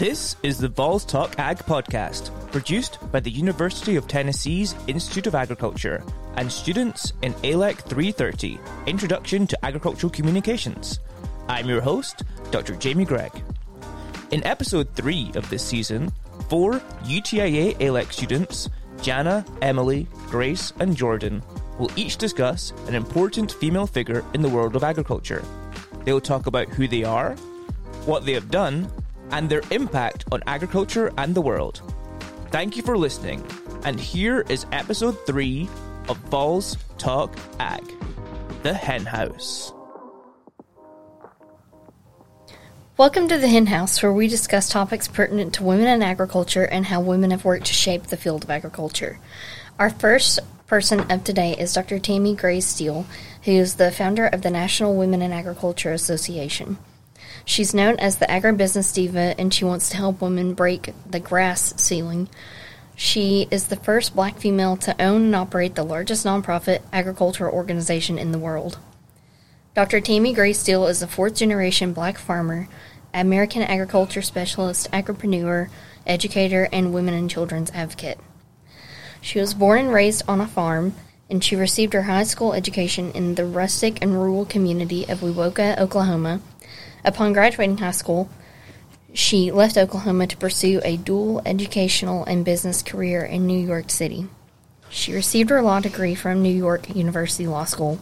This is the Vols Talk Ag podcast, produced by the University of Tennessee's Institute of Agriculture and students in ALEC 330 Introduction to Agricultural Communications. I'm your host, Dr. Jamie Gregg. In episode 3 of this season, four UTIA ALEC students, Jana, Emily, Grace, and Jordan, will each discuss an important female figure in the world of agriculture. They will talk about who they are, what they have done, and their impact on agriculture and the world. Thank you for listening, and here is episode 3 of Vols Talk Ag The Hen House. Welcome to the Hen House, where we discuss topics pertinent to women in agriculture and how women have worked to shape the field of agriculture. Our first person of today is Dr. Tammy Gray Steele, who is the founder of the National Women in Agriculture Association. She's known as the agribusiness diva, and she wants to help women break the grass ceiling. She is the first black female to own and operate the largest nonprofit agricultural organization in the world. Dr. Tammy Gray Steele is a fourth generation black farmer, American agriculture specialist, agripreneur, educator, and women and children's advocate. She was born and raised on a farm, and she received her high school education in the rustic and rural community of Wewoka, Oklahoma, Upon graduating high school, she left Oklahoma to pursue a dual educational and business career in New York City. She received her law degree from New York University Law School,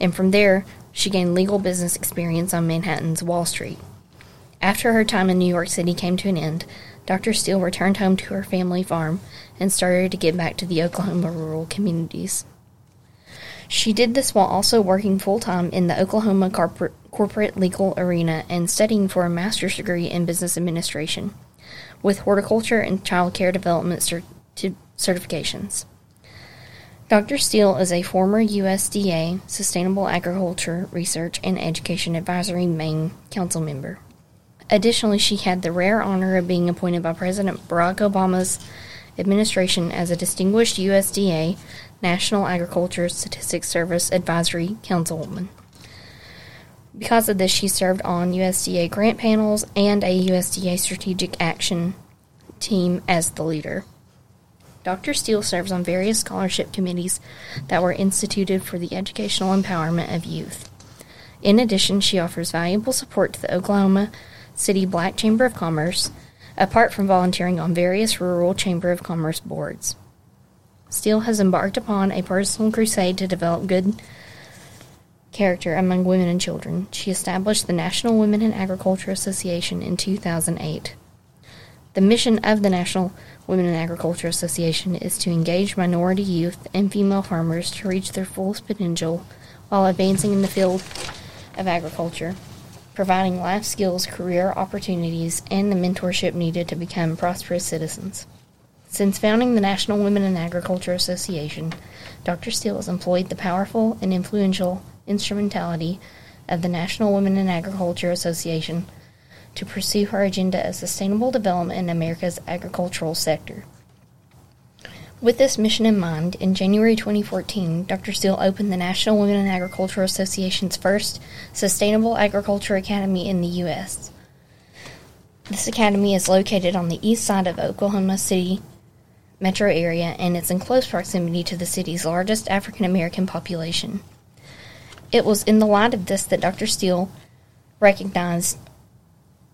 and from there, she gained legal business experience on Manhattan's Wall Street. After her time in New York City came to an end, Dr. Steele returned home to her family farm and started to give back to the Oklahoma rural communities. She did this while also working full time in the Oklahoma corporate, legal arena and studying for a master's degree in business administration with horticulture and child care development cert- certifications. Dr. Steele is a former USDA Sustainable Agriculture Research and Education Advisory Maine Council member. Additionally, she had the rare honor of being appointed by President Barack Obama's administration as a distinguished USDA National Agriculture Statistics Service Advisory Councilwoman. Because of this, she served on USDA grant panels and a USDA strategic action team as the leader. Dr. Steele serves on various scholarship committees that were instituted for the educational empowerment of youth. In addition, she offers valuable support to the Oklahoma City Black Chamber of Commerce, apart from volunteering on various rural Chamber of Commerce boards. Steele has embarked upon a personal crusade to develop good character among women and children. She established the National Women in Agriculture Association in 2008. The mission of the National Women in Agriculture Association is to engage minority youth and female farmers to reach their fullest potential while advancing in the field of agriculture, providing life skills, career opportunities, and the mentorship needed to become prosperous citizens. Since founding the National Women in Agriculture Association, Dr. Steele has employed the powerful and influential instrumentality of the National Women in Agriculture Association to pursue her agenda of sustainable development in America's agricultural sector. With this mission in mind, in January 2014, Dr. Steele opened the National Women in Agriculture Association's first Sustainable Agriculture Academy in the U.S. This academy is located on the east side of Oklahoma City metro area and it's in close proximity to the city's largest African American population. It was in the light of this that Dr. Steele recognized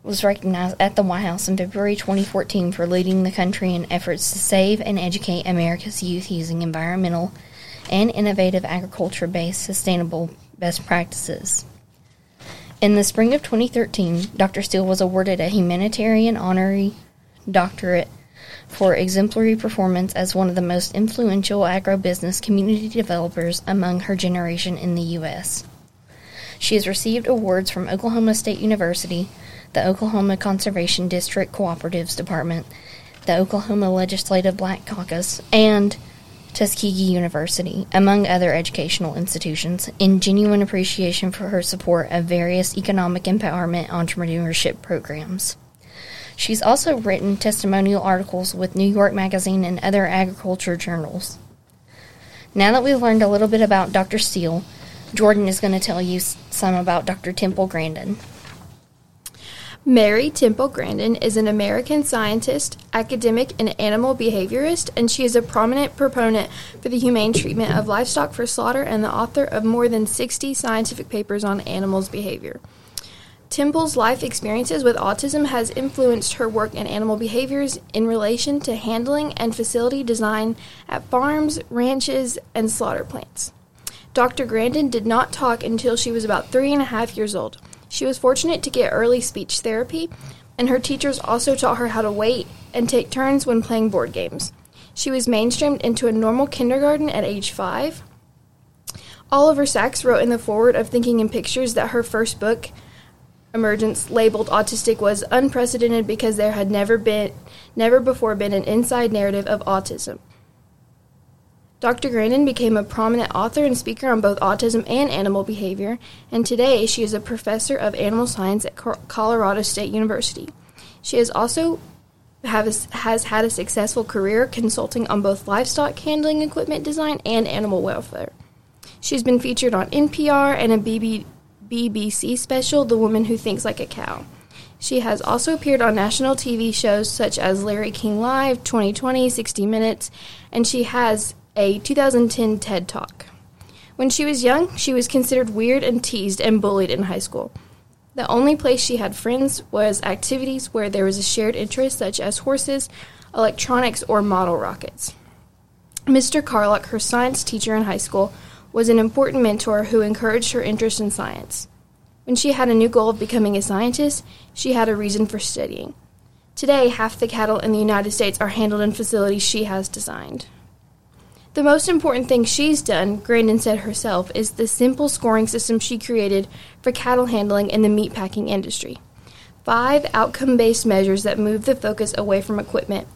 was recognized at the White House in February 2014 for leading the country in efforts to save and educate America's youth using environmental and innovative agriculture based sustainable best practices. In the spring of 2013, Dr. Steele was awarded a humanitarian honorary doctorate for exemplary performance as one of the most influential agribusiness community developers among her generation in the U.S. She has received awards from Oklahoma State University, the Oklahoma Conservation District Cooperatives Department, the Oklahoma Legislative Black Caucus, and Tuskegee University, among other educational institutions, in genuine appreciation for her support of various economic empowerment entrepreneurship programs. She's also written testimonial articles with New York Magazine and other agriculture journals. Now that we've learned a little bit about Dr. Steele, Jordan is going to tell you some about Dr. Temple Grandin. Mary Temple Grandin is an American scientist, academic, and animal behaviorist, and she is a prominent proponent for the humane treatment of livestock for slaughter and the author of more than 60 scientific papers on animals' behavior. Temple's life experiences with autism has influenced her work in animal behaviors in relation to handling and facility design at farms, ranches, and slaughter plants. Dr. Grandin did not talk until she was about three and a half years old. She was fortunate to get early speech therapy, and her teachers also taught her how to wait and take turns when playing board games. She was mainstreamed into a normal kindergarten at age five. Oliver Sacks wrote in the foreword of Thinking in Pictures that her first book, Emergence, labeled autistic, was unprecedented because there had never been, never before been an inside narrative of autism. Dr. Grandin became a prominent author and speaker on both autism and animal behavior, and today she is a professor of animal science at Colorado State University. She has also has had a successful career consulting on both livestock handling equipment design and animal welfare. She's been featured on NPR and a BB, BBC special, The Woman Who Thinks Like a Cow. She has also appeared on national TV shows such as Larry King Live, 2020, 60 Minutes, and she has a 2010 TED Talk. When she was young, she was considered weird and teased and bullied in high school. The only place she had friends was activities where there was a shared interest, such as horses, electronics, or model rockets. Mr. Carlock, her science teacher in high school, was an important mentor who encouraged her interest in science. When she had a new goal of becoming a scientist, she had a reason for studying. Today, half the cattle in the United States are handled in facilities she has designed. The most important thing she's done, Grandin said herself, is the simple scoring system she created for cattle handling in the meatpacking industry. Five outcome based measures that move the focus away from equipment.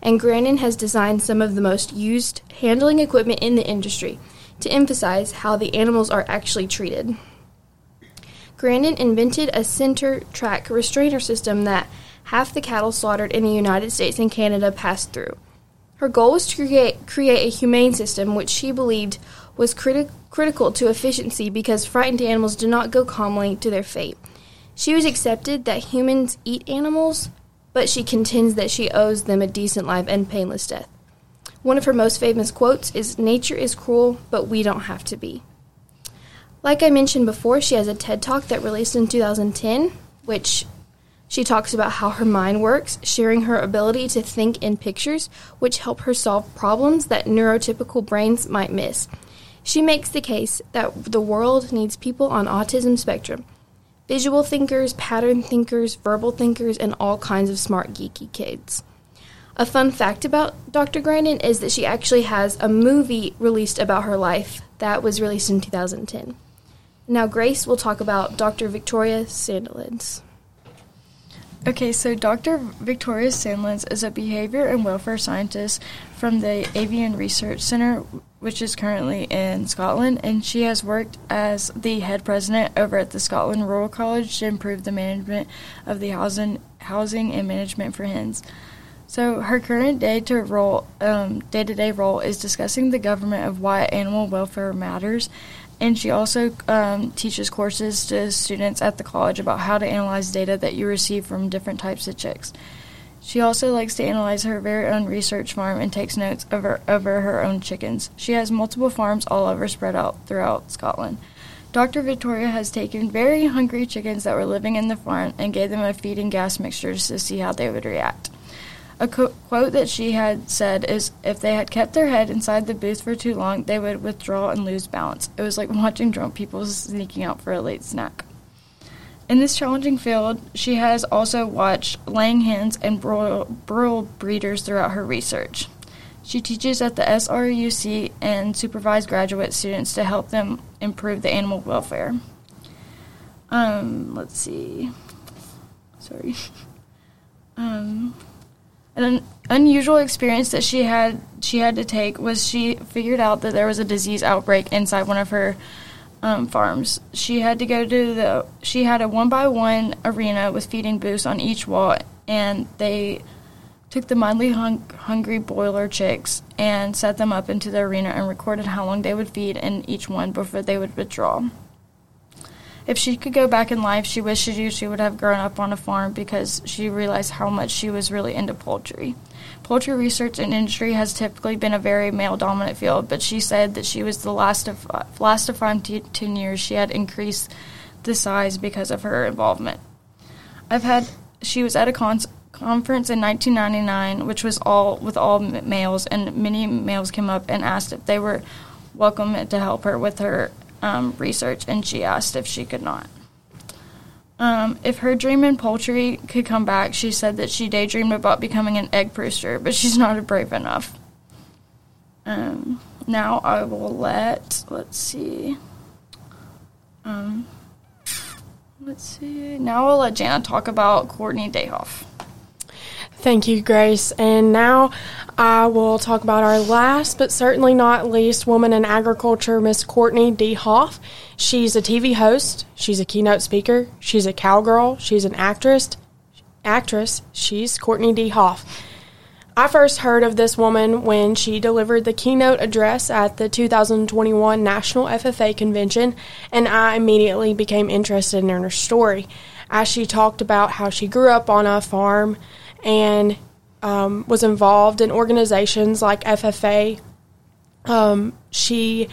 And Grandin has designed some of the most used handling equipment in the industry to emphasize how the animals are actually treated. Grandin invented a center track restrainer system that half the cattle slaughtered in the United States and Canada passed through. Her goal was to create, create a humane system which she believed was criti- critical to efficiency because frightened animals do not go calmly to their fate. She was accepted that humans eat animals, but she contends that she owes them a decent life and painless death. One of her most famous quotes is Nature is cruel, but we don't have to be. Like I mentioned before, she has a TED Talk that released in 2010, which she talks about how her mind works, sharing her ability to think in pictures, which help her solve problems that neurotypical brains might miss. She makes the case that the world needs people on autism spectrum visual thinkers, pattern thinkers, verbal thinkers, and all kinds of smart, geeky kids. A fun fact about Dr. Grandin is that she actually has a movie released about her life that was released in 2010. Now, Grace will talk about Dr. Victoria Sandilands. Okay, so Dr. Victoria Sandilands is a behavior and welfare scientist from the Avian Research Centre, which is currently in Scotland, and she has worked as the head president over at the Scotland Rural College to improve the management of the housing, housing and management for hens. So her current day-to role, um, day-to-day role is discussing the government of why animal welfare matters and she also um, teaches courses to students at the college about how to analyze data that you receive from different types of chicks. She also likes to analyze her very own research farm and takes notes over, over her own chickens. She has multiple farms all over spread out throughout Scotland. Dr. Victoria has taken very hungry chickens that were living in the farm and gave them a feed and gas mixture to see how they would react. A co- quote that she had said is if they had kept their head inside the booth for too long, they would withdraw and lose balance. It was like watching drunk people sneaking out for a late snack. In this challenging field, she has also watched laying hens and broil, breeders throughout her research. She teaches at the SRUC and supervises graduate students to help them improve the animal welfare. Um, let's see. Sorry. um, an unusual experience that she had she had to take was she figured out that there was a disease outbreak inside one of her um, farms. She had to go to the she had a one by one arena with feeding booths on each wall, and they took the mildly hung- hungry broiler chicks and set them up into the arena and recorded how long they would feed in each one before they would withdraw. If she could go back in life, she wished she, she would have grown up on a farm because she realized how much she was really into poultry. Poultry research and industry has typically been a very male dominant field, but she said that she was the last of last of five to ten years she had increased the size because of her involvement. I've had she was at a con- conference in 1999, which was all with all males, and many males came up and asked if they were welcome to help her with her um, research, and she asked if she could not. Um, if her dream in poultry could come back, she said that she daydreamed about becoming an egg rooster, but she's not brave enough. Um, now I will let, let's see. Um, let's see. Now I'll let Jana talk about Courtney Dehoff. Thank you, Grace. And now I will talk about our last, but certainly not least, woman in agriculture, Miss Courtney Dehoff. She's a TV host. She's a keynote speaker. She's a cowgirl. She's an actress. Actress. She's Courtney Dehoff. I first heard of this woman when she delivered the keynote address at the 2021 National FFA Convention, and I immediately became interested in her story as she talked about how she grew up on a farm and um, was involved in organizations like FFA. Um, she,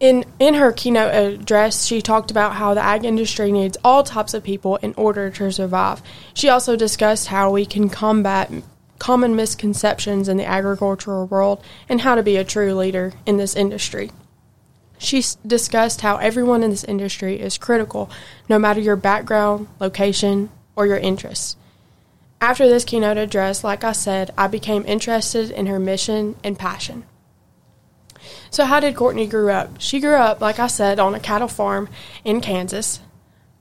in in her keynote address, she talked about how the ag industry needs all types of people in order to survive. She also discussed how we can combat common misconceptions in the agricultural world and how to be a true leader in this industry. She discussed how everyone in this industry is critical, no matter your background, location, or your interests. After this keynote address, like I said, I became interested in her mission and passion. So, how did Courtney grow up? She grew up, like I said, on a cattle farm in Kansas.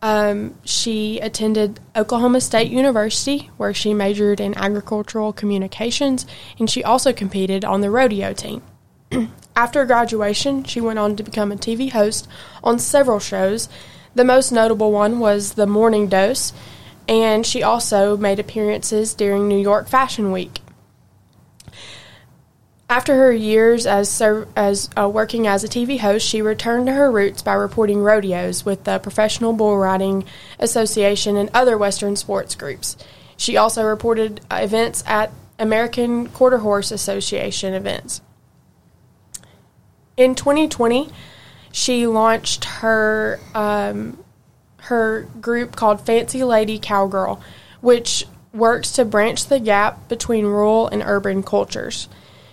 Um, she attended Oklahoma State University, where she majored in agricultural communications, and she also competed on the rodeo team. After graduation, she went on to become a TV host on several shows. The most notable one was The Morning Dose, and she also made appearances during New York Fashion Week. After her years as as uh, working as a TV host, she returned to her roots by reporting rodeos with the Professional Bull Riding Association and other Western sports groups. She also reported events at American Quarter Horse Association events. In 2020, she launched her um, her group called Fancy Lady Cowgirl, which works to branch the gap between rural and urban cultures.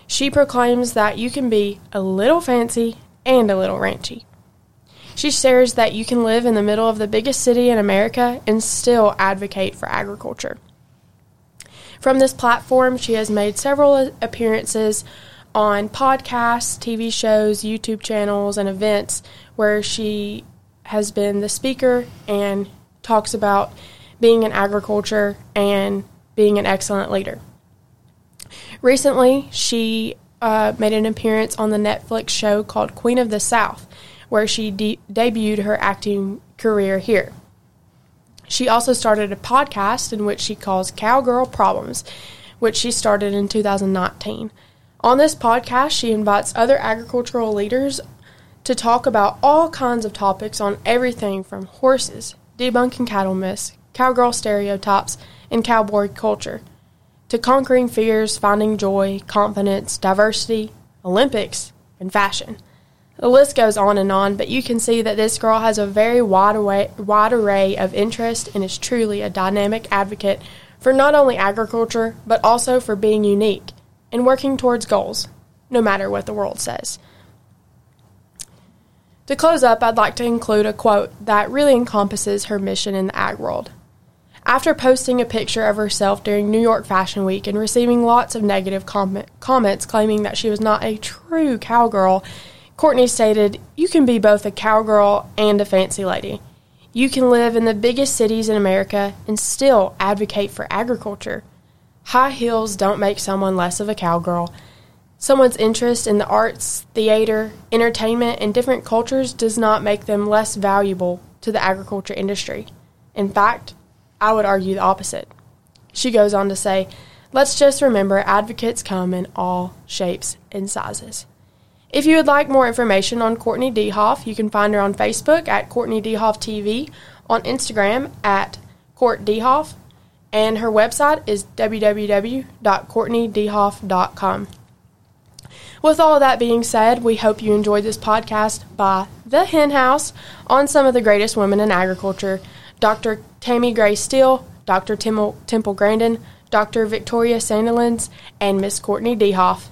She proclaims that you can be a little fancy and a little ranchy. She shares that you can live in the middle of the biggest city in America and still advocate for agriculture. From this platform, she has made several appearances on podcasts, TV shows, YouTube channels, and events where she has been the speaker and talks about being in agriculture and being an excellent leader. Recently, she uh, made an appearance on the Netflix show called Queen of the South, where she de- debuted her acting career here. She also started a podcast in which she calls Cowgirl Problems, which she started in 2019. On this podcast, she invites other agricultural leaders to talk about all kinds of topics on everything from horses, debunking cattle myths, cowgirl stereotypes, and cowboy culture, to conquering fears, finding joy, confidence, diversity, Olympics, and fashion. The list goes on and on, but you can see that this girl has a very wide array, wide array of interest and is truly a dynamic advocate for not only agriculture, but also for being unique and working towards goals, no matter what the world says. To close up, I'd like to include a quote that really encompasses her mission in the ag world. After posting a picture of herself during New York Fashion Week and receiving lots of negative com- comments claiming that she was not a true cowgirl, Courtney stated, You can be both a cowgirl and a fancy lady. You can live in the biggest cities in America and still advocate for agriculture. High heels don't make someone less of a cowgirl, Someone's interest in the arts, theater, entertainment, and different cultures does not make them less valuable to the agriculture industry. In fact, I would argue the opposite. She goes on to say, Let's just remember advocates come in all shapes and sizes. If you would like more information on Courtney Dehoff, you can find her on Facebook at Courtney Dehoff TV, on Instagram at Court Dehoff, and her website is www.courtneydehoff.com. With all that being said, we hope you enjoyed this podcast by The Hen House on some of the greatest women in agriculture Dr. Tammy Gray Steele, Dr. Temple, Temple Grandin, Dr. Victoria Sandilands, and Miss Courtney Dehoff.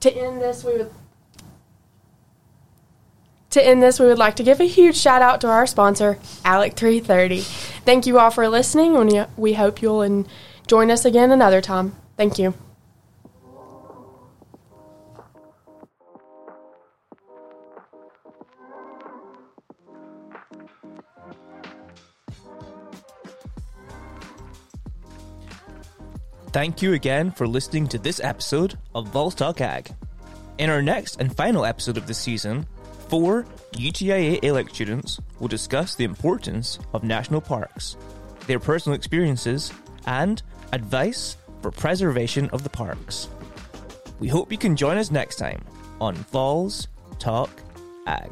To end this, we would to end this, we would like to give a huge shout out to our sponsor, ALEC 330. Thank you all for listening, and we hope you'll join us again another time. Thank you. Thank you again for listening to this episode of Vols Talk Ag. In our next and final episode of the season, four UTIA ALEC students will discuss the importance of national parks, their personal experiences, and advice for preservation of the parks. We hope you can join us next time on Vols Talk Ag.